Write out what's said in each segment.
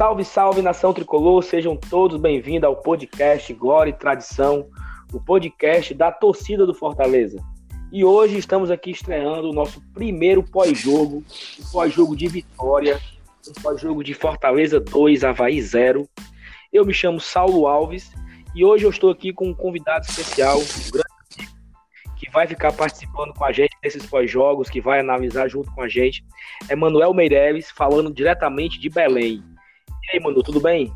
Salve, salve nação tricolor, sejam todos bem-vindos ao podcast Glória e Tradição, o podcast da torcida do Fortaleza. E hoje estamos aqui estreando o nosso primeiro pós-jogo, o pós-jogo de vitória, o pós-jogo de Fortaleza 2, Havaí 0. Eu me chamo Saulo Alves e hoje eu estou aqui com um convidado especial, um grande que vai ficar participando com a gente desses pós-jogos, que vai analisar junto com a gente. É Manuel Meireles, falando diretamente de Belém. E aí, Manu, tudo bem?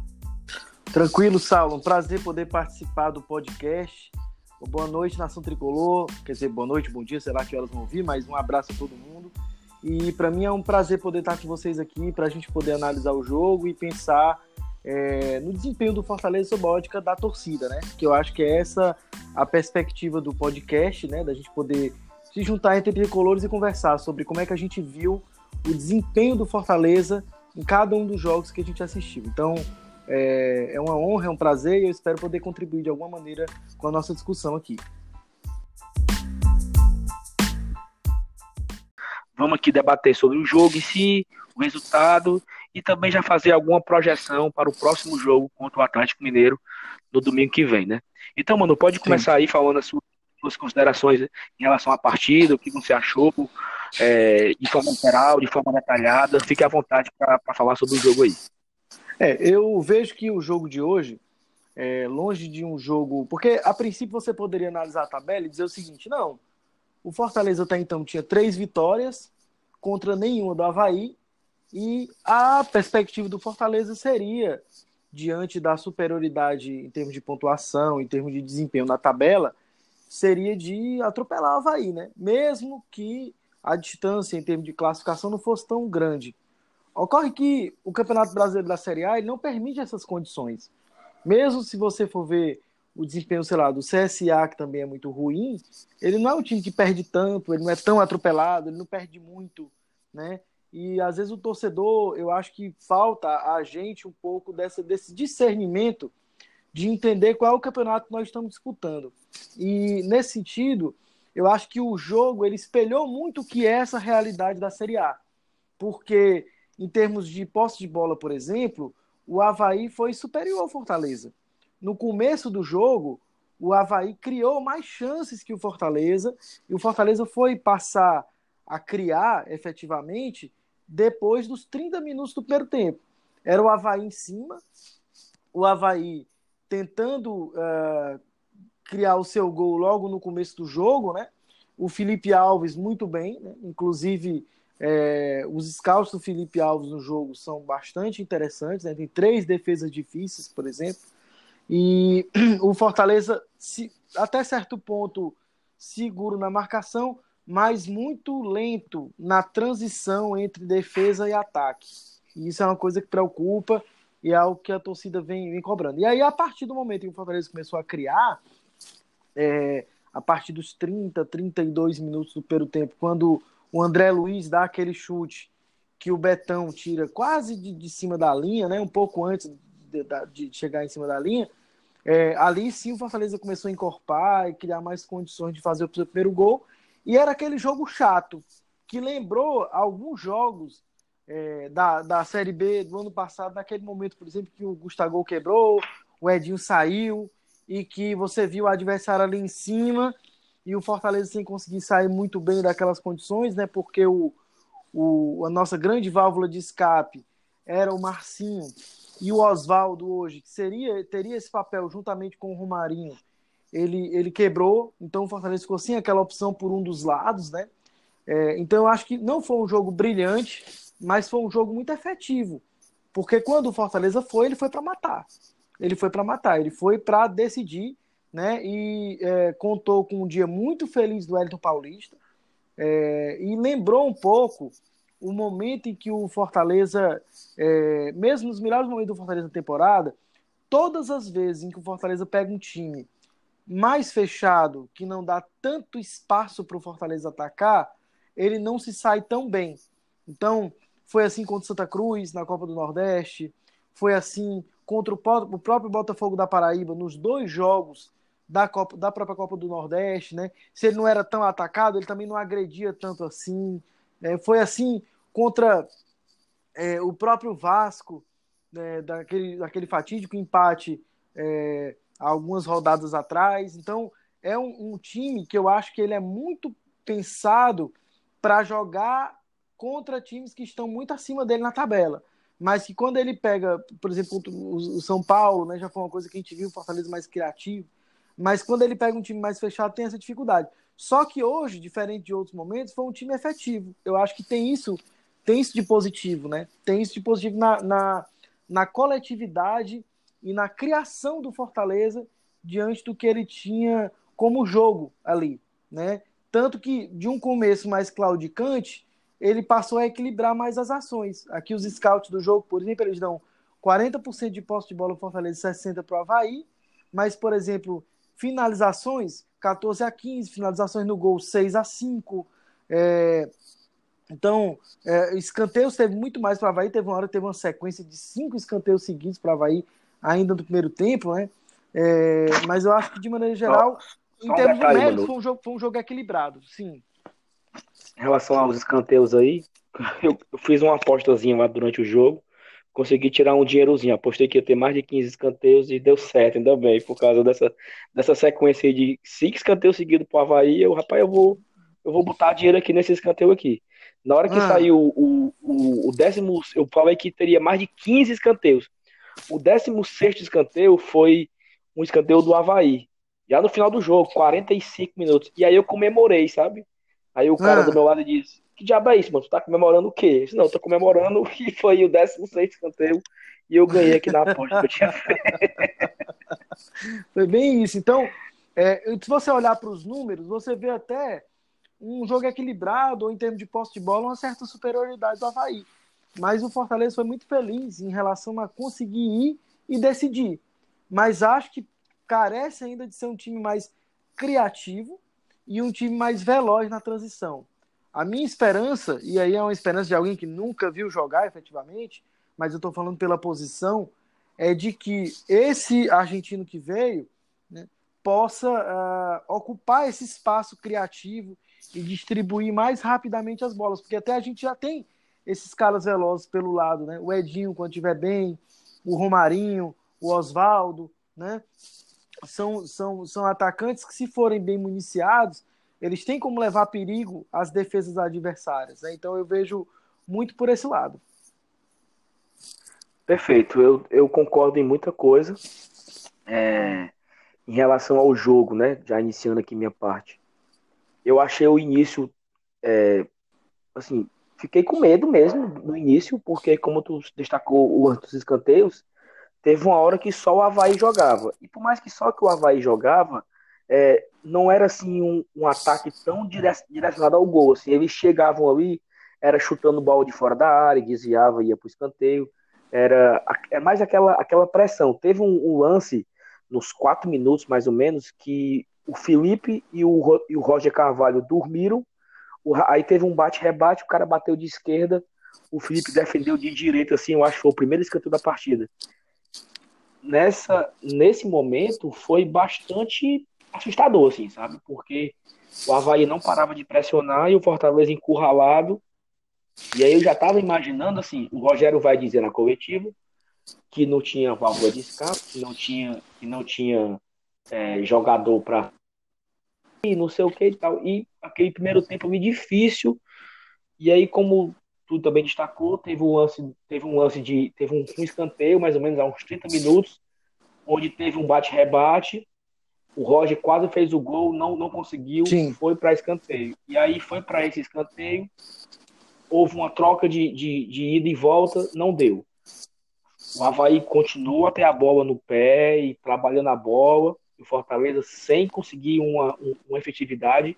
Tranquilo, Saulo. Um prazer poder participar do podcast. Boa noite, Nação Tricolor. Quer dizer, boa noite, bom dia, sei lá que horas vão ouvir, mas um abraço a todo mundo. E para mim é um prazer poder estar com vocês aqui, para a gente poder analisar o jogo e pensar é, no desempenho do Fortaleza sob a ótica da torcida, né? Que eu acho que é essa a perspectiva do podcast, né? Da gente poder se juntar entre tricolores e conversar sobre como é que a gente viu o desempenho do Fortaleza em cada um dos jogos que a gente assistiu. Então, é, é uma honra, é um prazer e eu espero poder contribuir de alguma maneira com a nossa discussão aqui. Vamos aqui debater sobre o jogo em si, o resultado e também já fazer alguma projeção para o próximo jogo contra o Atlético Mineiro no domingo que vem, né? Então, mano, pode começar Sim. aí falando as suas considerações em relação à partida, o que você achou, é, de forma geral, de forma detalhada. Fique à vontade para falar sobre o jogo aí. É, eu vejo que o jogo de hoje, é, longe de um jogo. Porque a princípio você poderia analisar a tabela e dizer o seguinte: não, o Fortaleza até então tinha três vitórias contra nenhuma do Havaí, e a perspectiva do Fortaleza seria, diante da superioridade em termos de pontuação, em termos de desempenho na tabela, seria de atropelar o Havaí, né? Mesmo que a distância em termos de classificação não fosse tão grande. Ocorre que o Campeonato Brasileiro da Série A não permite essas condições. Mesmo se você for ver o desempenho, sei lá, do CSA, que também é muito ruim, ele não é um time que perde tanto, ele não é tão atropelado, ele não perde muito, né? E às vezes o torcedor, eu acho que falta a gente um pouco dessa, desse discernimento de entender qual é o campeonato que nós estamos disputando. E nesse sentido, eu acho que o jogo ele espelhou muito o que é essa realidade da Série A. Porque em termos de posse de bola, por exemplo, o Havaí foi superior ao Fortaleza. No começo do jogo, o Havaí criou mais chances que o Fortaleza, e o Fortaleza foi passar a criar efetivamente depois dos 30 minutos do primeiro tempo. Era o Havaí em cima, o Havaí tentando uh, criar o seu gol logo no começo do jogo, né? O Felipe Alves muito bem, né? inclusive é, os scouts do Felipe Alves no jogo são bastante interessantes, né? tem três defesas difíceis, por exemplo, e o Fortaleza, se, até certo ponto, seguro na marcação, mas muito lento na transição entre defesa e ataque. E isso é uma coisa que preocupa e é algo que a torcida vem, vem cobrando. E aí, a partir do momento em que o Fortaleza começou a criar, é, a partir dos 30, 32 minutos do primeiro tempo, quando o André Luiz dá aquele chute que o Betão tira quase de, de cima da linha, né? Um pouco antes de, de chegar em cima da linha. É, ali sim o Fortaleza começou a encorpar e criar mais condições de fazer o seu primeiro gol. E era aquele jogo chato, que lembrou alguns jogos é, da, da Série B do ano passado, naquele momento, por exemplo, que o Gustavo quebrou, o Edinho saiu, e que você viu o adversário ali em cima e o Fortaleza sem conseguir sair muito bem daquelas condições, né? Porque o, o, a nossa grande válvula de escape era o Marcinho e o Oswaldo hoje, que seria, teria esse papel juntamente com o Romarinho, ele, ele quebrou, então o Fortaleza ficou sem aquela opção por um dos lados, né? É, então eu acho que não foi um jogo brilhante, mas foi um jogo muito efetivo, porque quando o Fortaleza foi, ele foi para matar. Ele foi para matar, ele foi para decidir né? E é, contou com um dia muito feliz do Elton Paulista é, e lembrou um pouco o momento em que o Fortaleza, é, mesmo nos melhores momentos do Fortaleza na temporada, todas as vezes em que o Fortaleza pega um time mais fechado, que não dá tanto espaço para o Fortaleza atacar, ele não se sai tão bem. Então, foi assim contra o Santa Cruz na Copa do Nordeste, foi assim contra o próprio Botafogo da Paraíba nos dois jogos da, Copa, da própria Copa do Nordeste, né? Se ele não era tão atacado, ele também não agredia tanto assim. É, foi assim contra é, o próprio Vasco né, daquele, daquele fatídico empate é, algumas rodadas atrás. Então, é um, um, time que eu acho que ele é muito pensado para jogar contra times que estão muito acima dele na tabela. Mas que quando ele pega, por exemplo, o São Paulo, né, já foi uma coisa que a gente viu, o Fortaleza mais criativo, mas quando ele pega um time mais fechado, tem essa dificuldade. Só que hoje, diferente de outros momentos, foi um time efetivo. Eu acho que tem isso, tem isso de positivo, né? Tem isso de positivo na, na, na coletividade e na criação do Fortaleza diante do que ele tinha como jogo ali, né? Tanto que de um começo mais claudicante, ele passou a equilibrar mais as ações. Aqui os scouts do jogo, por exemplo, eles dão 40% de posse de bola para o Fortaleza, 60% para o Havaí, mas, por exemplo, finalizações, 14 a 15, finalizações no gol, 6 a 5. É... Então, é, escanteios teve muito mais para o Havaí, teve uma hora teve uma sequência de cinco escanteios seguidos para o Havaí, ainda no primeiro tempo, né? É, mas eu acho que, de maneira geral, só, em termos um numéricos, foi um, jogo, foi um jogo equilibrado, sim. Em relação aos escanteios aí, eu, fiz uma apostazinha lá durante o jogo consegui tirar um dinheirozinho. Apostei que ia ter mais de 15 escanteios e deu certo, ainda bem, por causa dessa, dessa sequência de cinco escanteios seguidos pro Havaí. Eu, rapaz, eu vou, eu vou botar dinheiro aqui nesse escanteio aqui. Na hora que ah. saiu o, o, o, décimo, eu falei que teria mais de 15 escanteios. O décimo sexto escanteio foi um escanteio do Havaí. Já no final do jogo, 45 minutos. E aí eu comemorei, sabe? Aí o cara ah. do meu lado disse: que diabo é isso, mano? Tu tá comemorando o quê? Eu disse, não, eu tô comemorando que foi o 16 escanteio e eu ganhei aqui na aposta que eu tinha feito. Foi bem isso. Então, é, se você olhar para os números, você vê até um jogo equilibrado, ou em termos de posse de bola, uma certa superioridade do Havaí. Mas o Fortaleza foi muito feliz em relação a conseguir ir e decidir. Mas acho que carece ainda de ser um time mais criativo e um time mais veloz na transição. A minha esperança, e aí é uma esperança de alguém que nunca viu jogar efetivamente, mas eu estou falando pela posição, é de que esse argentino que veio né, possa uh, ocupar esse espaço criativo e distribuir mais rapidamente as bolas, porque até a gente já tem esses caras velozes pelo lado, né? O Edinho, quando estiver bem, o Romarinho, o Oswaldo, né? São, são, são atacantes que, se forem bem municiados, eles têm como levar perigo às defesas adversárias. Né? Então eu vejo muito por esse lado. Perfeito, eu, eu concordo em muita coisa. É, em relação ao jogo, né? Já iniciando aqui minha parte. Eu achei o início. É, assim, fiquei com medo mesmo no início, porque, como tu destacou os escanteios, teve uma hora que só o Havaí jogava. E por mais que só que o Havaí jogava, é, não era assim um, um ataque tão direcionado ao gol. Assim, eles chegavam ali, era chutando bola de fora da área, desviava, ia para o escanteio. Era, é mais aquela, aquela pressão. Teve um, um, lance nos quatro minutos, mais ou menos, que o Felipe e o, e o Roger Carvalho dormiram. O, aí teve um bate-rebate, o cara bateu de esquerda, o Felipe defendeu de direita, assim, eu acho que foi o primeiro escanteio da partida. Nessa, nesse momento foi bastante assustador, assim, sabe? Porque o Havaí não parava de pressionar e o Fortaleza encurralado. E aí eu já estava imaginando, assim, o Rogério vai dizer na coletiva que não tinha válvula de escape, que não tinha, que não tinha é, jogador para e não sei o que e tal. E aquele primeiro tempo foi difícil. E aí, como tu também destacou, teve um lance, teve um lance de. Teve um, um escanteio, mais ou menos há uns 30 minutos, onde teve um bate-rebate o Roger quase fez o gol, não, não conseguiu, Sim. foi para escanteio. E aí foi para esse escanteio, houve uma troca de, de, de, ida e volta, não deu. O Havaí continuou até a bola no pé e trabalhando a bola, o Fortaleza sem conseguir uma, uma efetividade,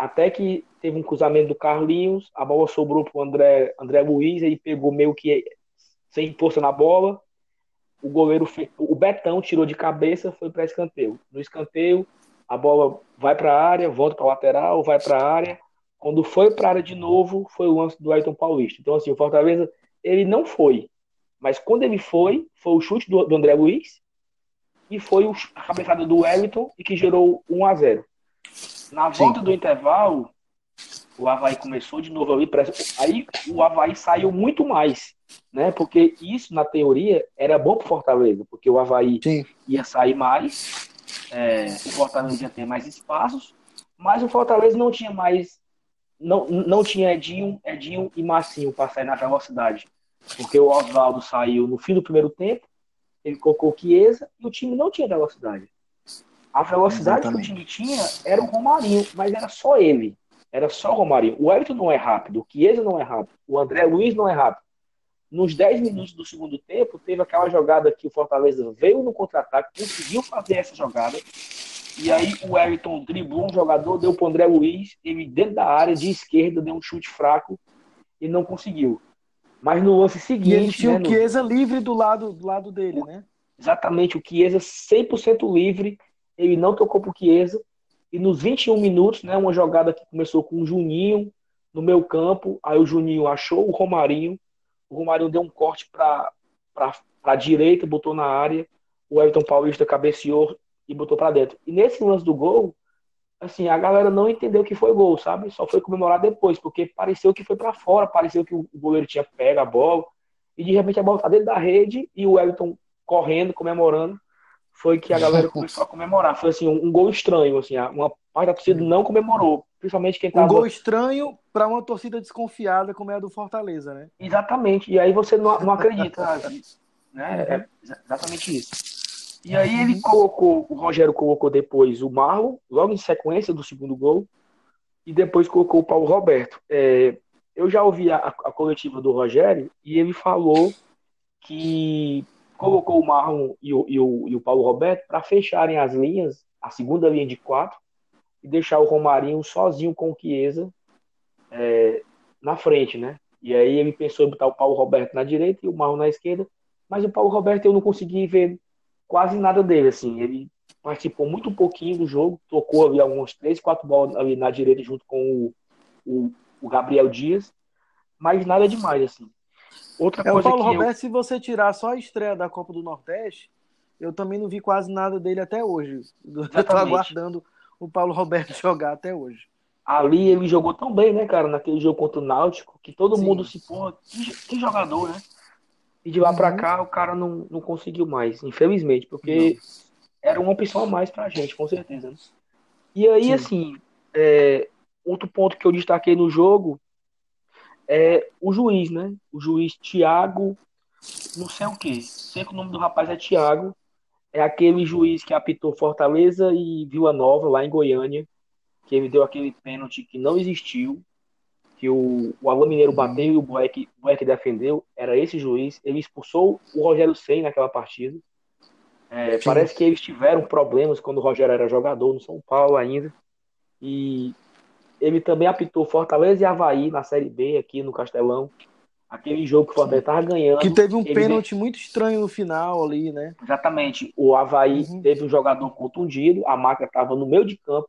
até que teve um cruzamento do Carlinhos, a bola sobrou para o André, André Luiz, ele pegou meio que sem força na bola, o goleiro, o Betão tirou de cabeça, foi para escanteio. No escanteio, a bola vai para a área, volta para a lateral, vai para a área. Quando foi para a área de novo, foi o lance do Ayrton Paulista. Então, assim, o Fortaleza, ele não foi. Mas quando ele foi, foi o chute do, do André Luiz e foi a cabeçada do Wellington e que gerou 1 a 0 Na volta do intervalo, O Havaí começou de novo ali. Aí o Havaí saiu muito mais, né? Porque isso, na teoria, era bom para Fortaleza, porque o Havaí Sim. ia sair mais, é, o Fortaleza ia ter mais espaços, mas o Fortaleza não tinha mais. Não, não tinha Edinho, Edinho e Massinho para sair na velocidade. Porque o Oswaldo saiu no fim do primeiro tempo, ele colocou Chiesa e o time não tinha velocidade. A velocidade Exatamente. que o time tinha era o Romarinho, mas era só ele. Era só o Romarinho. O Everton não é rápido, o Chiesa não é rápido, o André Luiz não é rápido. Nos 10 minutos do segundo tempo, teve aquela jogada que o Fortaleza veio no contra-ataque, conseguiu fazer essa jogada. E aí o Everton driblou um jogador, deu para o André Luiz, ele dentro da área, de esquerda, deu um chute fraco e não conseguiu. Mas no lance seguinte. E ele tinha né, o Chiesa no... livre do lado, do lado dele, né? Exatamente, o Chiesa 100% livre ele não tocou pro Chiesa. E nos 21 minutos, né, uma jogada que começou com o Juninho no meu campo, aí o Juninho achou o Romarinho, o Romarinho deu um corte para a direita, botou na área, o Everton Paulista cabeceou e botou para dentro. E nesse lance do gol, assim, a galera não entendeu que foi gol, sabe? Só foi comemorar depois, porque pareceu que foi para fora, pareceu que o goleiro tinha pego a bola, e de repente a bola tá dentro da rede e o Everton correndo, comemorando foi que a galera começou a comemorar. Foi assim, um, um gol estranho, assim, uma parte da torcida não comemorou, principalmente quem tava... Um gol estranho para uma torcida desconfiada como é a do Fortaleza, né? Exatamente, e aí você não, não acredita, né? É exatamente isso. E aí ele colocou, o Rogério colocou depois o Marlon, logo em sequência do segundo gol, e depois colocou o Paulo Roberto. É, eu já ouvi a, a coletiva do Rogério e ele falou que colocou o Marlon e o, e o, e o Paulo Roberto para fecharem as linhas, a segunda linha de quatro, e deixar o Romarinho sozinho com o Chiesa é, na frente, né? E aí ele pensou em botar o Paulo Roberto na direita e o Marlon na esquerda, mas o Paulo Roberto eu não consegui ver quase nada dele, assim. Ele participou muito pouquinho do jogo, tocou ali algumas três, quatro bolas ali na direita junto com o, o, o Gabriel Dias, mas nada demais, assim. Outra é, coisa o Paulo Roberto, eu... se você tirar só a estreia da Copa do Nordeste, eu também não vi quase nada dele até hoje. Exatamente. Eu tô aguardando o Paulo Roberto jogar até hoje. Ali ele jogou tão bem, né, cara, naquele jogo contra o Náutico, que todo Sim. mundo se porra, que, que, jogador, né? E de lá uhum. pra cá o cara não, não conseguiu mais, infelizmente, porque não. era uma opção a mais pra gente, com certeza. Né? E aí, Sim. assim, é, outro ponto que eu destaquei no jogo é o juiz, né? O juiz Tiago, não sei o que, sei que o nome do rapaz é Tiago, é aquele juiz que apitou Fortaleza e Vila Nova, lá em Goiânia, que ele deu aquele pênalti que não existiu, que o, o Alain Mineiro bateu e o Boeck defendeu, era esse juiz. Ele expulsou o Rogério Senna naquela partida. É, parece que eles tiveram problemas quando o Rogério era jogador no São Paulo ainda. E ele também apitou Fortaleza e Havaí na Série B aqui no Castelão. Aquele jogo que o Fortaleza estava ganhando. Que teve um pênalti muito estranho no final ali, né? Exatamente. O Havaí uhum. teve um jogador contundido, a marca estava no meio de campo.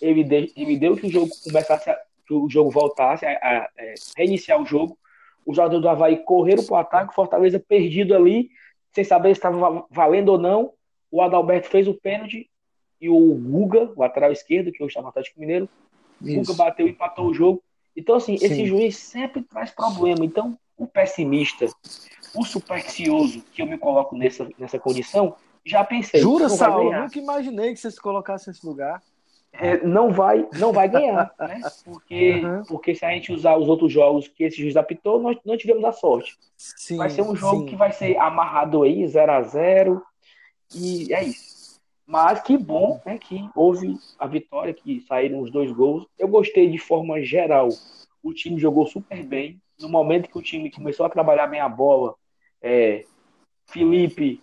Ele, de, ele deu que o jogo começasse, a, que o jogo voltasse a, a, a, é, reiniciar o jogo. Os jogadores do Havaí correram para o ataque, Fortaleza perdido ali, sem saber se estava valendo ou não. O Adalberto fez o pênalti e o Guga, o lateral esquerdo, que hoje está no Atlético Mineiro, Isso. Guga bateu e empatou o jogo. Então, assim, Sim. esse juiz sempre traz problema. Então, o pessimista, o supersticioso, que eu me coloco nessa, nessa condição, já pensei. Jura, Saulo? Nunca imaginei que você se colocasse nesse lugar. É, não vai não vai ganhar, né? Porque, uhum. porque se a gente usar os outros jogos que esse juiz apitou, nós não tivemos a sorte. Sim, vai ser um jogo sim. que vai ser amarrado aí, 0 a 0 e é isso. Mas que bom né, que houve a vitória, que saíram os dois gols. Eu gostei de forma geral. O time jogou super bem. No momento que o time começou a trabalhar bem a bola, é, Felipe,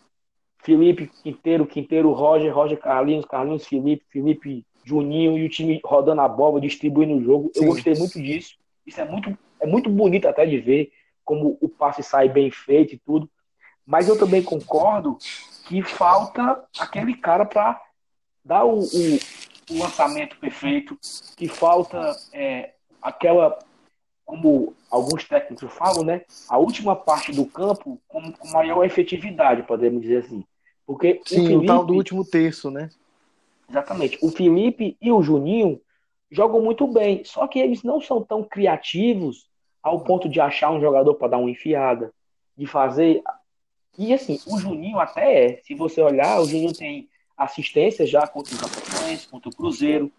Felipe Quinteiro, Quinteiro, Roger, Roger Carlinhos, Carlinhos, Felipe, Felipe Juninho e o time rodando a bola, distribuindo o jogo. Sim. Eu gostei muito disso. Isso é muito, é muito bonito até de ver como o passe sai bem feito e tudo. Mas eu também concordo que falta aquele cara para dar o, o, o, lançamento perfeito, que falta é, aquela, como alguns técnicos falam, né, a última parte do campo com, com maior efetividade, podemos dizer assim. Porque Sim, o, Felipe, o tal do último terço, né? Exatamente. O Felipe e o Juninho jogam muito bem, só que eles não são tão criativos ao ponto de achar um jogador para dar uma enfiada, de fazer. E assim, o Juninho até é. Se você olhar, o Juninho tem assistência já contra o contra o Cruzeiro.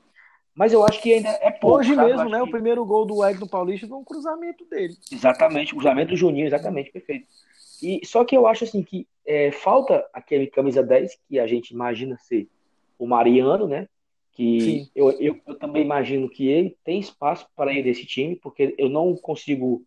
Mas eu acho que ainda é pouco. Hoje sabe? mesmo, né? Que... O primeiro gol do Edson Paulista foi um cruzamento dele. Exatamente, o cruzamento do Juninho, exatamente, perfeito. E, só que eu acho assim que é, falta aquele camisa 10 que a gente imagina ser o Mariano, né? Que eu, eu, eu, também imagino que ele tem espaço para ir desse time, porque eu não consigo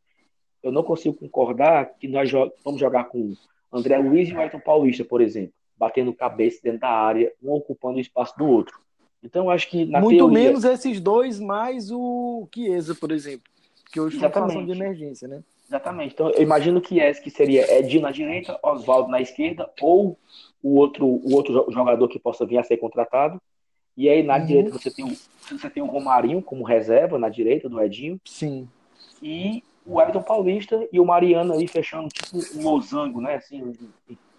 eu não consigo concordar que nós vamos jogar com André Luiz e o Ayrton Paulista, por exemplo, batendo cabeça dentro da área, um ocupando o espaço do outro. Então acho que na muito teoria... menos esses dois mais o Chiesa, por exemplo, que hoje está situação de emergência, né? Exatamente. Então, eu imagino que esse que seria Edinho na direita, Oswaldo na esquerda, ou o outro, o outro jogador que possa vir a ser contratado. E aí, na uhum. direita, você tem, o, você tem o Romarinho como reserva na direita do Edinho. Sim. E o Everton Paulista e o Mariano aí fechando tipo um losango, né? Assim, um,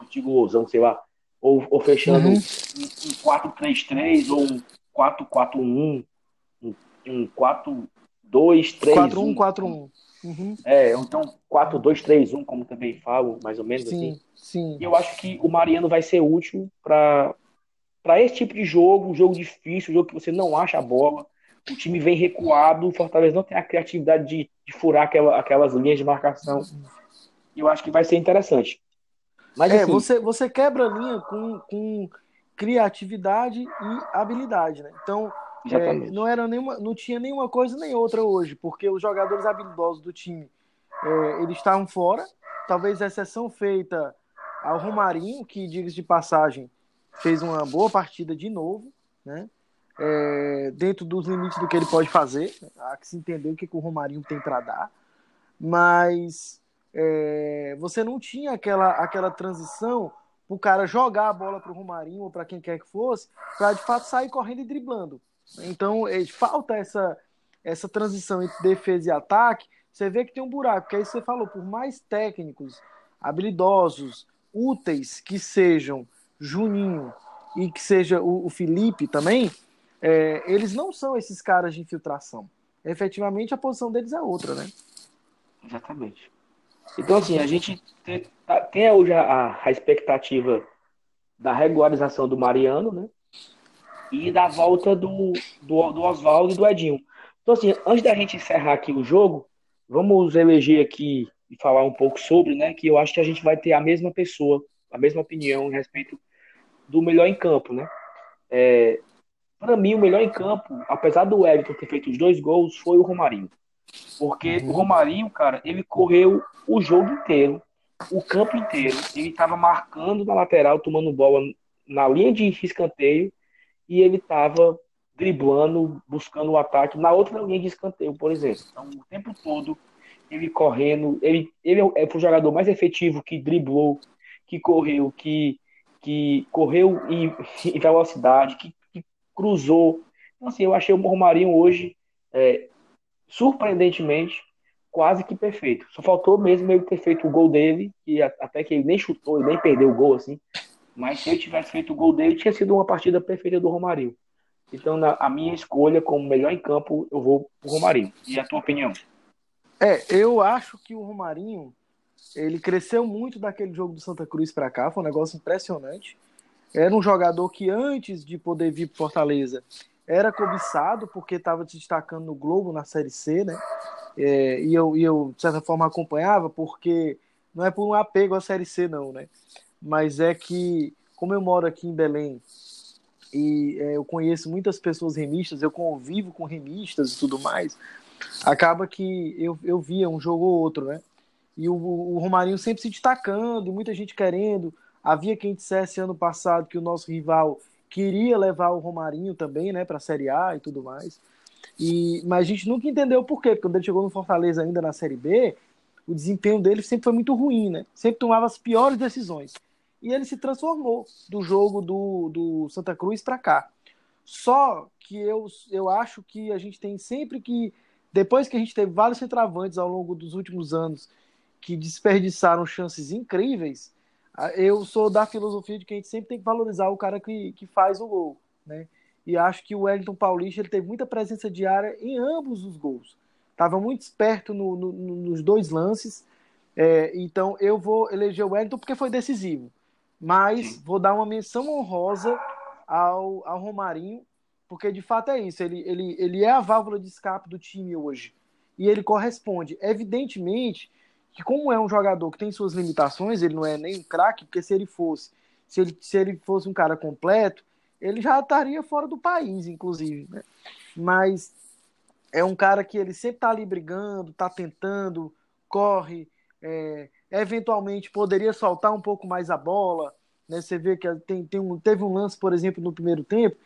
antigo losango, sei lá. Ou, ou fechando uhum. um, um 4-3-3 ou um 4-4-1, um, um 4-2-3-1. 4-1-4-1. Uhum. É, então 4-2-3-1, como também falo, mais ou menos sim, assim. Sim. E eu acho que o Mariano vai ser útil para para esse tipo de jogo, um jogo difícil, um jogo que você não acha a bola, o time vem recuado, o Fortaleza não tem a criatividade de, de furar aquela, aquelas linhas de marcação. E eu acho que vai ser interessante. Mas, é, assim, você, você quebra a linha com, com criatividade e habilidade, né? Então, é, não, era nenhuma, não tinha nenhuma coisa nem outra hoje, porque os jogadores habilidosos do time é, eles estavam fora. Talvez a exceção feita ao Romarinho, que, diga de passagem, fez uma boa partida de novo, né? É, dentro dos limites do que ele pode fazer. Há que se entender o que, que o Romarinho tem para dar. Mas é, você não tinha aquela, aquela transição para o cara jogar a bola para o Romarinho ou para quem quer que fosse, para de fato sair correndo e driblando. Então, é, falta essa, essa transição entre defesa e ataque. Você vê que tem um buraco, porque aí você falou, por mais técnicos, habilidosos, úteis que sejam Juninho e que seja o, o Felipe também, é, eles não são esses caras de infiltração. Efetivamente, a posição deles é outra, né? Exatamente. Então, assim, a gente tem, tem hoje a, a expectativa da regularização do Mariano, né? e da volta do, do, do Oswaldo e do Edinho. Então, assim, antes da gente encerrar aqui o jogo, vamos eleger aqui e falar um pouco sobre, né? Que eu acho que a gente vai ter a mesma pessoa, a mesma opinião a respeito do melhor em campo, né? É, para mim, o melhor em campo, apesar do Everton ter feito os dois gols, foi o Romarinho. Porque uhum. o Romarinho, cara, ele correu o jogo inteiro, o campo inteiro. Ele estava marcando na lateral, tomando bola na linha de escanteio e ele estava driblando, buscando o ataque na outra linha de escanteio, por exemplo. Então, o tempo todo, ele correndo, ele, ele é o jogador mais efetivo que driblou, que correu, que, que correu em, em velocidade, que, cruzou. Então, assim, eu achei o Romarinho hoje, é, surpreendentemente, quase que perfeito. Só faltou mesmo ele ter feito o gol dele, que até que ele nem chutou, ele nem perdeu o gol, assim. Mas se eu tivesse feito o gol dele, tinha sido uma partida perfeita do Romarinho. Então, na, a minha escolha como melhor em campo, eu vou pro Romarinho. E a tua opinião? É, eu acho que o Romarinho, ele cresceu muito daquele jogo do Santa Cruz para cá, foi um negócio impressionante. Era um jogador que antes de poder vir para Fortaleza era cobiçado porque estava se destacando no Globo na Série C, né? É, e, eu, e eu, de certa forma, acompanhava porque não é por um apego à Série C, não, né? mas é que, como eu moro aqui em Belém e é, eu conheço muitas pessoas remistas, eu convivo com remistas e tudo mais, acaba que eu, eu via um jogo ou outro, né? E o, o Romarinho sempre se destacando, e muita gente querendo. Havia quem dissesse ano passado que o nosso rival queria levar o Romarinho também, né, para a Série A e tudo mais. E, mas a gente nunca entendeu por quê, porque quando ele chegou no Fortaleza ainda na Série B, o desempenho dele sempre foi muito ruim, né? Sempre tomava as piores decisões e ele se transformou do jogo do, do Santa Cruz para cá. Só que eu, eu acho que a gente tem sempre que, depois que a gente teve vários centravantes ao longo dos últimos anos que desperdiçaram chances incríveis, eu sou da filosofia de que a gente sempre tem que valorizar o cara que, que faz o gol, né? e acho que o Wellington Paulista ele teve muita presença diária em ambos os gols. Estava muito esperto no, no, nos dois lances. É, então eu vou eleger o Wellington porque foi decisivo. Mas vou dar uma menção honrosa ao, ao Romarinho, porque de fato é isso. Ele, ele, ele é a válvula de escape do time hoje. E ele corresponde. Evidentemente que, como é um jogador que tem suas limitações, ele não é nem um craque, porque se ele fosse, se ele, se ele fosse um cara completo, ele já estaria fora do país, inclusive. Né? Mas é um cara que ele sempre está ali brigando, está tentando, corre, é, eventualmente poderia soltar um pouco mais a bola. Né? Você vê que tem, tem um, teve um lance, por exemplo, no primeiro tempo,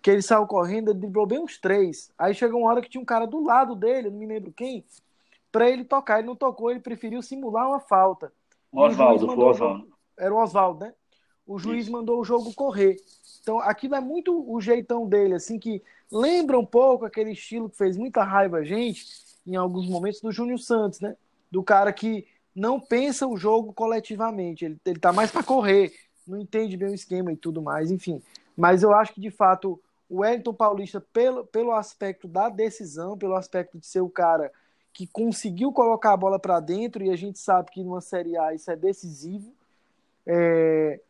que ele saiu correndo, ele driblou bem uns três. Aí chegou uma hora que tinha um cara do lado dele, não me lembro quem, para ele tocar. Ele não tocou, ele preferiu simular uma falta. Oswaldo, foi o Oswaldo. Era o Oswaldo, né? O juiz Isso. mandou o jogo correr. Então, aquilo é muito o jeitão dele, assim, que lembra um pouco aquele estilo que fez muita raiva a gente, em alguns momentos, do Júnior Santos, né? Do cara que não pensa o jogo coletivamente, ele, ele tá mais para correr, não entende bem o esquema e tudo mais, enfim. Mas eu acho que, de fato, o Wellington Paulista, pelo, pelo aspecto da decisão, pelo aspecto de ser o cara que conseguiu colocar a bola para dentro, e a gente sabe que numa Série A isso é decisivo, é,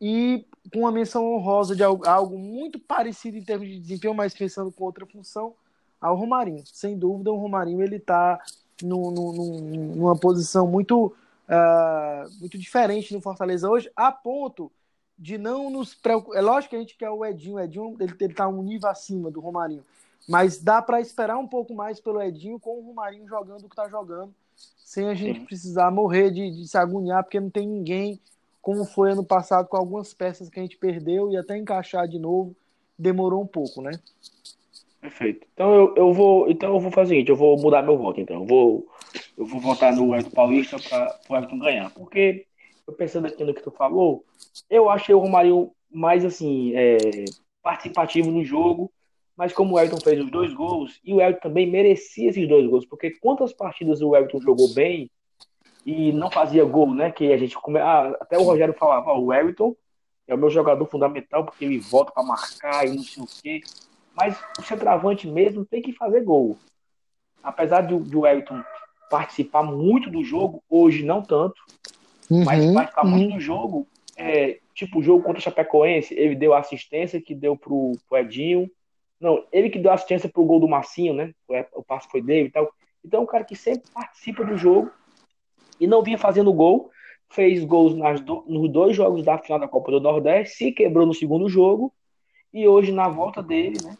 e com uma menção honrosa de algo, algo, muito parecido em termos de desempenho, mas pensando com outra função, ao Romarinho. Sem dúvida, o Romarinho ele está numa posição muito, uh, muito diferente no Fortaleza hoje, a ponto de não nos preocupar. É lógico que a gente quer o Edinho, o Edinho ele está um nível acima do Romarinho, mas dá para esperar um pouco mais pelo Edinho com o Romarinho jogando o que está jogando, sem a gente Sim. precisar morrer de, de se agoniar, porque não tem ninguém como foi ano passado com algumas peças que a gente perdeu e até encaixar de novo demorou um pouco, né? Perfeito. Então eu, eu vou, então eu vou fazer o seguinte, eu vou mudar meu voto então. Eu vou eu vou votar no Everton Paulista para o Everton ganhar, porque eu pensando aqui no que tu falou, eu achei o Romário mais assim, é, participativo no jogo, mas como o Everton fez os dois gols, e o Everton também merecia esses dois gols, porque quantas partidas o Everton jogou bem e não fazia gol, né? Que a gente come... ah, até o Rogério falava, oh, o Everton é o meu jogador fundamental porque ele volta para marcar e não sei o quê. Mas o centroavante mesmo tem que fazer gol. Apesar de, o Everton participar muito do jogo, hoje não tanto, uhum, mas participar uhum. muito do jogo, é, tipo o jogo contra o Chapecoense, ele deu a assistência que deu pro, pro Edinho. Não, ele que deu assistência pro gol do Massinho, né? O, o passo foi dele e tal. Então é um cara que sempre participa do jogo e não vinha fazendo gol. Fez gols do, nos dois jogos da final da Copa do Nordeste, se quebrou no segundo jogo. E hoje, na volta dele, né?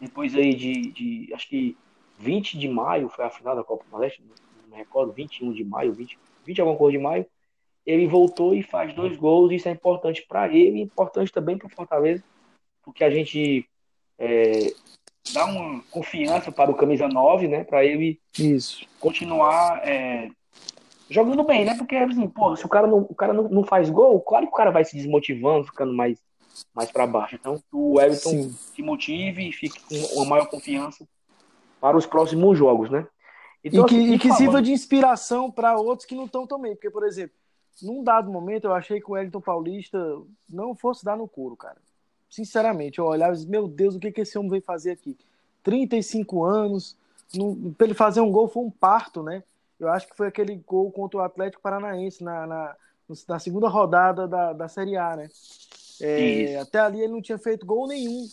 Depois aí de, de acho que 20 de maio foi a final da Copa do Nordeste, não me recordo, 21 de maio, 20, 20 alguma coisa de maio. Ele voltou e faz dois gols. Isso é importante para ele, importante também para o Fortaleza, porque a gente é, dá uma confiança para o camisa 9, né? Para ele Isso. continuar é, jogando bem, né? Porque, assim, pô, se o cara, não, o cara não, não faz gol, claro que o cara vai se desmotivando, ficando mais, mais para baixo. Então, o Everton Sim. se motive e fique com uma maior confiança para os próximos jogos, né? Então, e que, assim, e que sirva de inspiração para outros que não estão também. Porque, por exemplo, num dado momento eu achei que o Wellington Paulista não fosse dar no couro, cara. Sinceramente, eu olhava e disse, meu Deus, o que, que esse homem veio fazer aqui? 35 anos, para ele fazer um gol foi um parto, né? Eu acho que foi aquele gol contra o Atlético Paranaense na, na, na segunda rodada da, da Série A, né? É, até ali ele não tinha feito gol nenhum.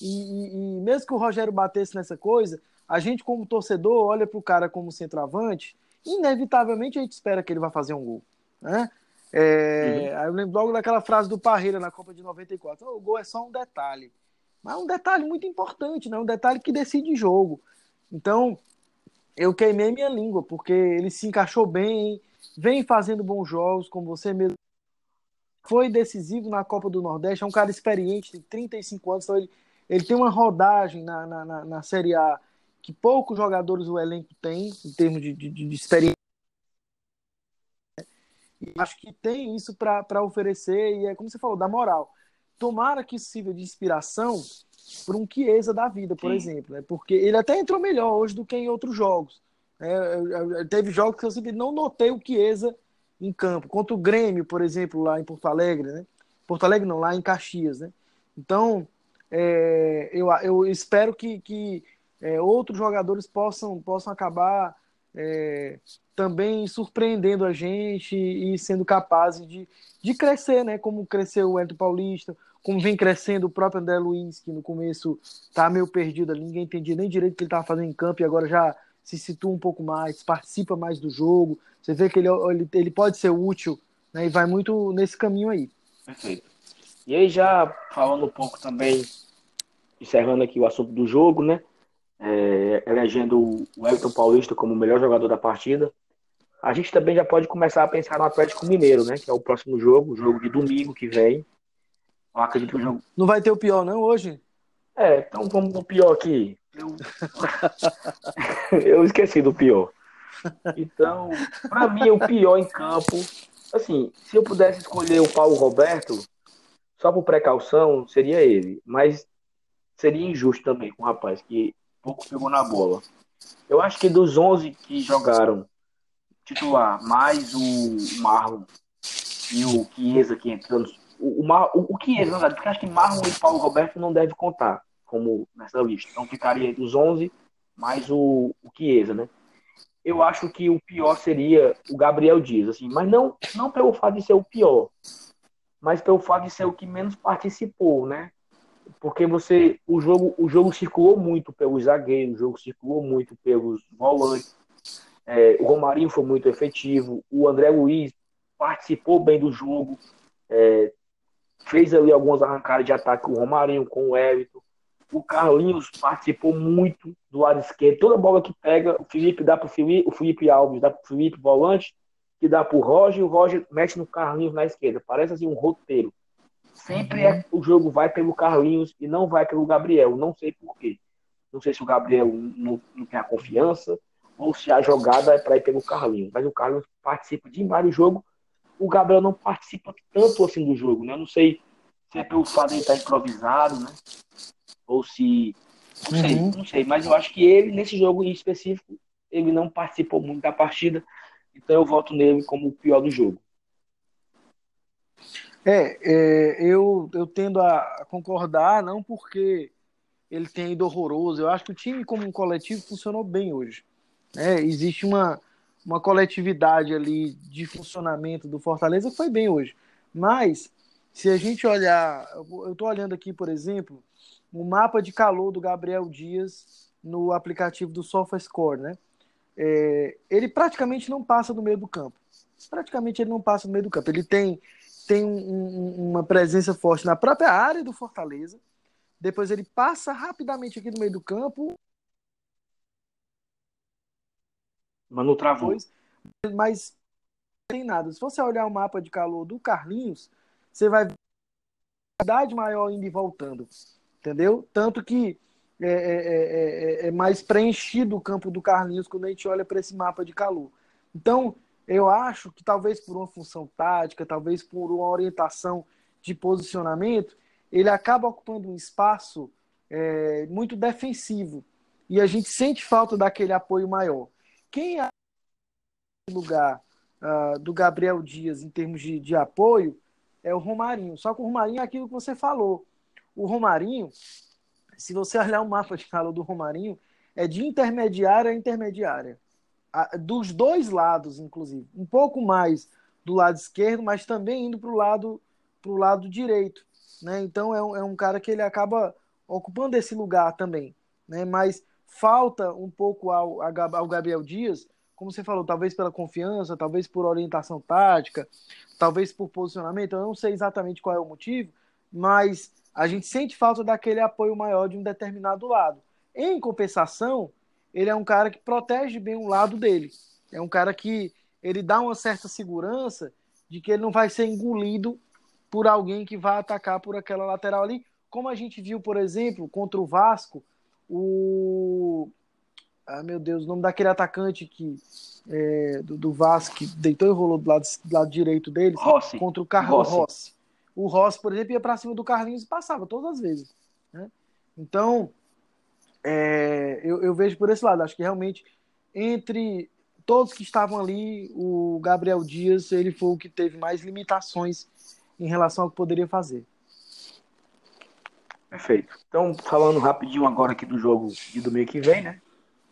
E, e, e, mesmo que o Rogério batesse nessa coisa, a gente, como torcedor, olha para o cara como centroavante, inevitavelmente a gente espera que ele vai fazer um gol. Né? É, uhum. Aí eu lembro logo daquela frase do Parreira na Copa de 94: oh, o gol é só um detalhe. Mas é um detalhe muito importante, né? um detalhe que decide jogo. Então, eu queimei minha língua, porque ele se encaixou bem, vem fazendo bons jogos, como você mesmo. Foi decisivo na Copa do Nordeste, é um cara experiente, tem 35 anos, então ele, ele tem uma rodagem na, na, na, na Série A que poucos jogadores o elenco tem, em termos de, de, de experiência. E acho que tem isso para oferecer, e é como você falou, da moral. Tomara que isso sirva de inspiração por um Chiesa da vida, por Sim. exemplo, né? porque ele até entrou melhor hoje do que em outros jogos. É, teve jogos que eu sempre não notei o Chiesa em campo, contra o Grêmio, por exemplo, lá em Porto Alegre, né? Porto Alegre não, lá em Caxias, né? Então, é, eu, eu espero que, que é, outros jogadores possam, possam acabar é, também surpreendendo a gente e sendo capazes de, de crescer, né? Como cresceu o Ento Paulista, como vem crescendo o próprio André Luiz, que no começo tá meio perdido ali, ninguém entendia nem direito o que ele estava fazendo em campo e agora já se situa um pouco mais, participa mais do jogo. Você vê que ele, ele, ele pode ser útil né? e vai muito nesse caminho aí. Perfeito. E aí, já falando um pouco também, encerrando aqui o assunto do jogo, né? É, elegendo o Everton Paulista como o melhor jogador da partida. A gente também já pode começar a pensar no Atlético Mineiro, né? Que é o próximo jogo, o jogo de domingo que vem. Eu acredito que o jogo. Não vai ter o pior, não, hoje? É, então vamos pro pior aqui. Eu, eu esqueci do pior. Então, para mim, o pior em campo. Assim, se eu pudesse escolher o Paulo Roberto, só por precaução, seria ele. Mas seria injusto também com o rapaz que pouco pegou na bola. Eu acho que dos 11 que jogaram titular, mais o Marlon e o Chiesa que entrou o, o, o, o Chiesa, na verdade, porque acho que Marlon e Paulo Roberto não deve contar como nessa lista. Então ficaria entre os 11 mais o, o Chiesa, né? Eu acho que o pior seria o Gabriel Dias, assim, mas não, não pelo fato de ser o pior, mas pelo fato de ser o que menos participou, né? Porque você, o jogo, o jogo circulou muito pelos zagueiros, o jogo circulou muito pelos volantes. É, o Romarinho foi muito efetivo, o André Luiz participou bem do jogo, é, fez ali algumas arrancadas de ataque, o Romarinho com o Everton. O Carlinhos participou muito do lado esquerdo. Toda bola que pega, o Felipe dá para o Felipe, o Felipe Alves dá para o Felipe volante, que dá para o Roger, e o Roger mexe no Carlinhos na esquerda. Parece assim um roteiro. Sempre é, o jogo vai pelo Carlinhos e não vai pelo Gabriel. Não sei porquê. Não sei se o Gabriel não, não tem a confiança ou se a jogada é para ir pelo Carlinhos. Mas o Carlinhos participa demais do jogo. O Gabriel não participa tanto assim do jogo, né? Eu não sei se é pelo fato de ele estar improvisado, né? Ou se. Não sei, uhum. não sei. Mas eu acho que ele, nesse jogo em específico, ele não participou muito da partida. Então eu voto nele como o pior do jogo. É, é, eu, eu tendo a concordar, não porque ele tenha ido horroroso. Eu acho que o time, como um coletivo, funcionou bem hoje. É, existe uma, uma coletividade ali de funcionamento do Fortaleza que foi bem hoje. Mas, se a gente olhar, eu estou olhando aqui, por exemplo, o mapa de calor do Gabriel Dias no aplicativo do SofaScore, né? É, ele praticamente não passa do meio do campo. Praticamente ele não passa do meio do campo. Ele tem tem um, uma presença forte na própria área do Fortaleza. Depois ele passa rapidamente aqui no meio do campo. Mano travou. Mas não tem nada. Se você olhar o mapa de calor do Carlinhos, você vai ver a idade maior indo e voltando. Entendeu? Tanto que é, é, é, é mais preenchido o campo do Carlinhos quando a gente olha para esse mapa de calor. Então, eu acho que talvez por uma função tática, talvez por uma orientação de posicionamento, ele acaba ocupando um espaço é, muito defensivo. E a gente sente falta daquele apoio maior. Quem é lugar uh, do Gabriel Dias em termos de, de apoio é o Romarinho. Só que o Romarinho é aquilo que você falou. O Romarinho, se você olhar o mapa de calor do Romarinho, é de intermediária a intermediária dos dois lados, inclusive. Um pouco mais do lado esquerdo, mas também indo para o lado, pro lado direito. Né? Então é um, é um cara que ele acaba ocupando esse lugar também. Né? Mas falta um pouco ao, ao Gabriel Dias, como você falou, talvez pela confiança, talvez por orientação tática, talvez por posicionamento, eu não sei exatamente qual é o motivo, mas a gente sente falta daquele apoio maior de um determinado lado. Em compensação, ele é um cara que protege bem o lado dele. É um cara que ele dá uma certa segurança de que ele não vai ser engolido por alguém que vai atacar por aquela lateral ali, como a gente viu, por exemplo, contra o Vasco, o ah, meu Deus, o nome daquele atacante que é, do, do, Vasco que deitou e rolou do lado, do lado direito dele Rossi. contra o Carlos Rossi. Rossi. O Rossi, por exemplo, ia para cima do Carlinhos e passava todas as vezes. Né? Então, é, eu, eu, vejo por esse lado. Acho que realmente, entre todos que estavam ali, o Gabriel Dias ele foi o que teve mais limitações em relação ao que poderia fazer. Perfeito. Então, falando rapidinho agora aqui do jogo de domingo que vem, né?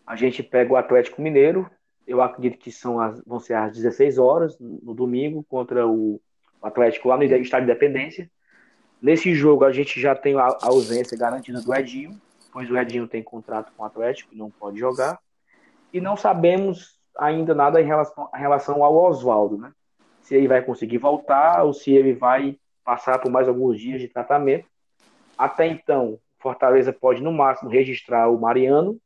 A gente pega o Atlético Mineiro. Eu acredito que são as, vão ser às 16 horas no domingo contra o Atlético lá no Estádio de Independência. Nesse jogo a gente já tem a ausência garantida do Edinho, pois o Edinho tem contrato com o Atlético e não pode jogar. E não sabemos ainda nada em relação, em relação ao Oswaldo, né? Se ele vai conseguir voltar ou se ele vai passar por mais alguns dias de tratamento. Até então, Fortaleza pode no máximo registrar o Mariano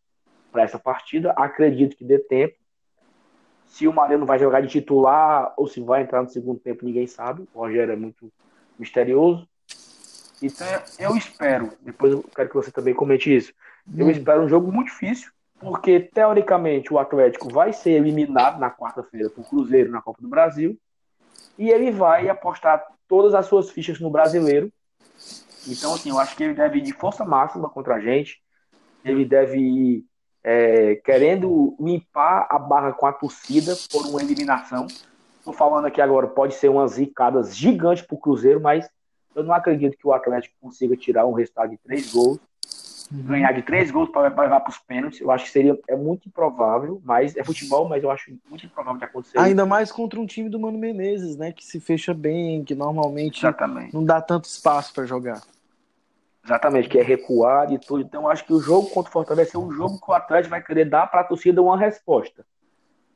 para essa partida. Acredito que dê tempo. Se o Mariano vai jogar de titular ou se vai entrar no segundo tempo, ninguém sabe. O Rogério é muito misterioso. Então eu espero, depois eu quero que você também comente isso. Eu hum. espero um jogo muito difícil, porque teoricamente o Atlético vai ser eliminado na quarta-feira por Cruzeiro na Copa do Brasil e ele vai apostar todas as suas fichas no brasileiro. Então, assim, eu acho que ele deve ir de força máxima contra a gente. Ele deve ir é, querendo limpar a barra com a torcida por uma eliminação. Estou falando aqui agora, pode ser umas zicadas gigantes para o Cruzeiro, mas eu não acredito que o Atlético consiga tirar um resultado de três gols. Ganhar de três gols para levar para os pênaltis. Eu acho que seria é muito improvável, mas é futebol, mas eu acho muito improvável de acontecer. Ainda mais contra um time do Mano Menezes, né, que se fecha bem, que normalmente Exatamente. não dá tanto espaço para jogar. Exatamente, que é recuar e tudo. Então, eu acho que o jogo contra o Fortaleza ser um jogo que o Atlético vai querer dar para a torcida uma resposta.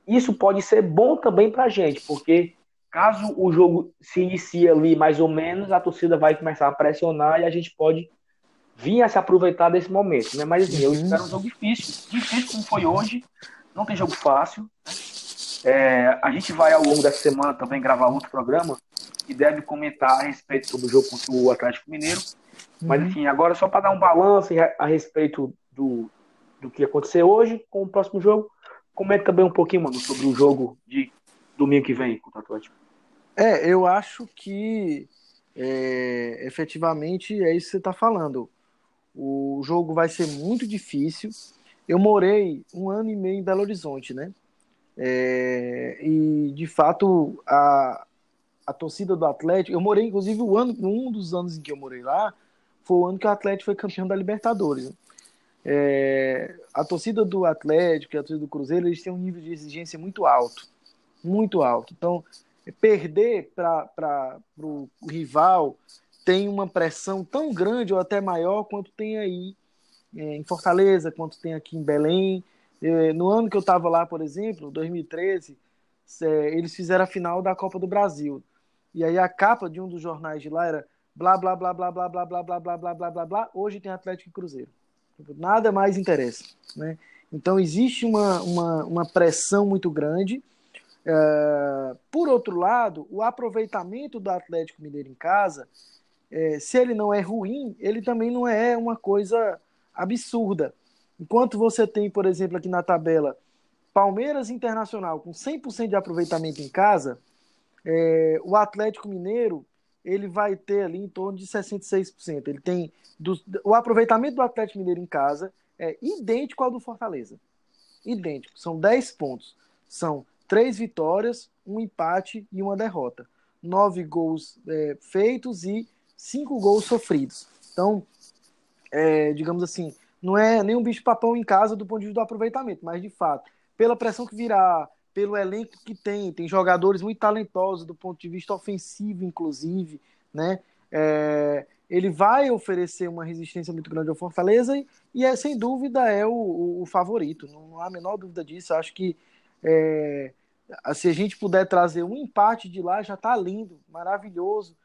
Isso pode ser bom também para a gente, porque Caso o jogo se inicie ali mais ou menos, a torcida vai começar a pressionar e a gente pode vir a se aproveitar desse momento. Né? Mas assim, eu espero um jogo difícil, difícil como foi hoje. Não tem jogo fácil. Né? É, a gente vai ao longo dessa semana também gravar outro programa que deve comentar a respeito sobre o jogo contra o Atlético Mineiro. Mas uhum. enfim, agora só para dar um balanço a respeito do, do que aconteceu hoje com o próximo jogo. Comente também um pouquinho, mano, sobre o jogo de domingo que vem contra o Atlético. É, eu acho que é, efetivamente é isso que você está falando. O jogo vai ser muito difícil. Eu morei um ano e meio em Belo Horizonte, né? É, e de fato a, a torcida do Atlético. Eu morei, inclusive, o ano, um dos anos em que eu morei lá foi o ano que o Atlético foi campeão da Libertadores. Né? É, a torcida do Atlético e a torcida do Cruzeiro eles têm um nível de exigência muito alto, muito alto. Então perder para o rival tem uma pressão tão grande ou até maior quanto tem aí é, em Fortaleza, quanto tem aqui em Belém. É, no ano que eu estava lá, por exemplo, 2013, é, eles fizeram a final da Copa do Brasil. E aí a capa de um dos jornais de lá era blá blá blá blá blá blá blá blá blá blá blá blá blá. Hoje tem Atlético e Cruzeiro. Nada mais interessa, né? Então existe uma, uma, uma pressão muito grande é, por outro lado, o aproveitamento do Atlético Mineiro em casa, é, se ele não é ruim, ele também não é uma coisa absurda. Enquanto você tem, por exemplo, aqui na tabela, Palmeiras Internacional com 100% de aproveitamento em casa, é, o Atlético Mineiro ele vai ter ali em torno de 66%. Ele tem do, o aproveitamento do Atlético Mineiro em casa é idêntico ao do Fortaleza. Idêntico. São 10 pontos. São três vitórias, um empate e uma derrota. Nove gols é, feitos e cinco gols sofridos. Então, é, digamos assim, não é nem um bicho-papão em casa do ponto de vista do aproveitamento, mas de fato, pela pressão que virá, pelo elenco que tem, tem jogadores muito talentosos do ponto de vista ofensivo, inclusive, né? É, ele vai oferecer uma resistência muito grande ao Fortaleza e, e é, sem dúvida é o, o, o favorito, não, não, há a menor dúvida disso. Acho que é, se a gente puder trazer um empate de lá, já está lindo, maravilhoso,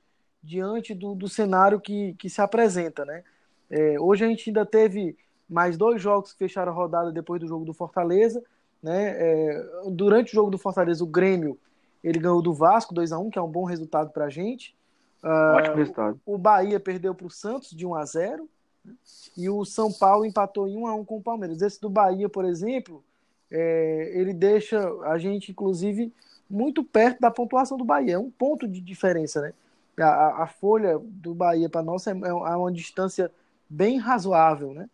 diante do, do cenário que, que se apresenta. Né? É, hoje a gente ainda teve mais dois jogos que fecharam a rodada depois do jogo do Fortaleza. Né? É, durante o jogo do Fortaleza, o Grêmio ele ganhou do Vasco 2 a 1 que é um bom resultado para a gente. Uh, Ótimo resultado. O Bahia perdeu para o Santos de 1 a 0 né? e o São Paulo empatou em 1 a 1 com o Palmeiras. Esse do Bahia, por exemplo, é, ele deixa a gente, inclusive, muito perto da pontuação do Bahia. É um ponto de diferença, né? A, a folha do Bahia para nós é, é, uma distância bem razoável, né?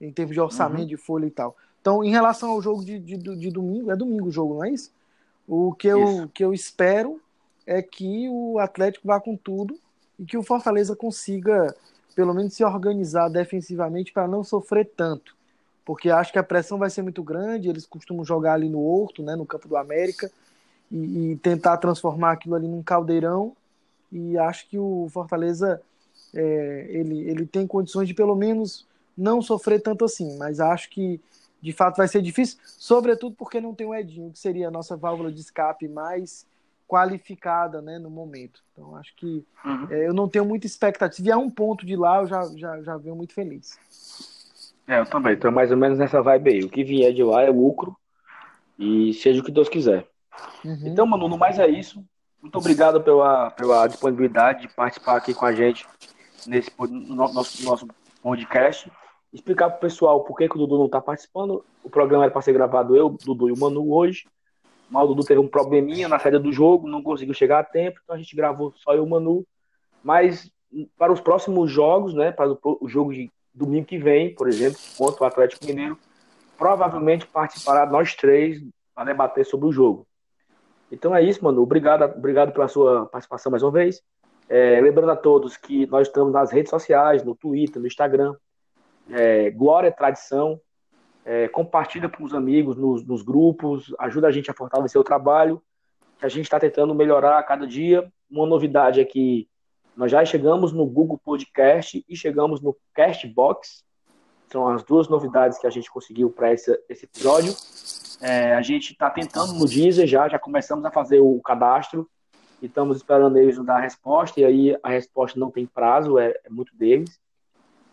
Em termos de orçamento uhum. de folha e tal. Então, em relação ao jogo de, de, de, domingo, é domingo o jogo, não é isso? O que eu, que eu espero é que o Atlético vá com tudo e que o Fortaleza consiga pelo menos se organizar defensivamente para não sofrer tanto. Porque acho que a pressão vai ser muito grande, eles costumam jogar ali no Horto, né, no campo do América, e, e tentar transformar aquilo ali num caldeirão. E acho que o Fortaleza é, ele, ele tem condições de pelo menos não sofrer tanto assim, mas acho que de fato vai ser difícil, sobretudo porque não tem o Edinho, que seria a nossa válvula de escape mais qualificada né, no momento. Então acho que uhum. é, eu não tenho muita expectativa. Se vier um ponto de lá, eu já, já, já venho muito feliz. É, eu também, estou mais ou menos nessa vibe aí. O que vier de lá é lucro e seja o que Deus quiser. Uhum. Então, mano, no mais é isso. Muito obrigado pela, pela disponibilidade de participar aqui com a gente nesse no nosso, nosso podcast. Explicar para o pessoal por que, que o Dudu não está participando. O programa era para ser gravado eu, Dudu e o Manu hoje. Mas o Dudu teve um probleminha na saída do jogo, não conseguiu chegar a tempo, então a gente gravou só eu e o Manu. Mas para os próximos jogos, né, para o jogo de domingo que vem, por exemplo, contra o Atlético Mineiro, provavelmente participará nós três para debater sobre o jogo. Então é isso, mano. Obrigado, obrigado pela sua participação mais uma vez. É, lembrando a todos que nós estamos nas redes sociais, no Twitter, no Instagram. É, Glória Tradição. É, compartilha com os amigos nos, nos, grupos, ajuda a gente a fortalecer o trabalho, que a gente está tentando melhorar a cada dia. Uma novidade é que nós já chegamos no Google Podcast e chegamos no Castbox. São as duas novidades que a gente conseguiu para esse episódio. É, a gente está tentando no Deezer já, já começamos a fazer o cadastro e estamos esperando eles dar a resposta. E aí a resposta não tem prazo, é, é muito deles.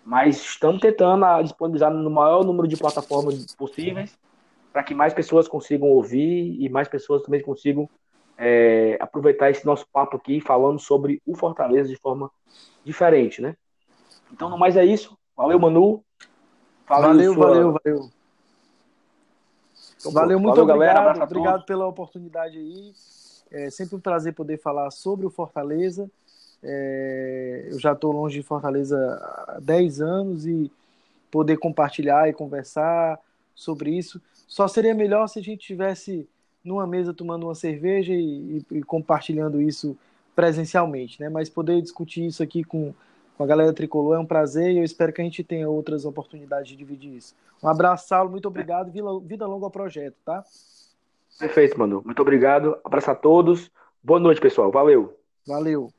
Mas estamos tentando disponibilizar no maior número de plataformas possíveis para que mais pessoas consigam ouvir e mais pessoas também consigam é, aproveitar esse nosso papo aqui falando sobre o Fortaleza de forma diferente, né? Então, no mais é isso. Valeu, Manu. Valeu, sua... valeu, valeu. Então, valeu, muito valeu, obrigado. Galera, obrigado pela oportunidade aí. É sempre um prazer poder falar sobre o Fortaleza. É, eu já estou longe de Fortaleza há 10 anos e poder compartilhar e conversar sobre isso. Só seria melhor se a gente tivesse numa mesa tomando uma cerveja e, e, e compartilhando isso presencialmente, né? Mas poder discutir isso aqui com com a galera tricolor. É um prazer e eu espero que a gente tenha outras oportunidades de dividir isso. Um abraço, Saulo, muito obrigado. Vida longa ao projeto, tá? Perfeito, Manu. Muito obrigado. Abraço a todos. Boa noite, pessoal. Valeu. Valeu.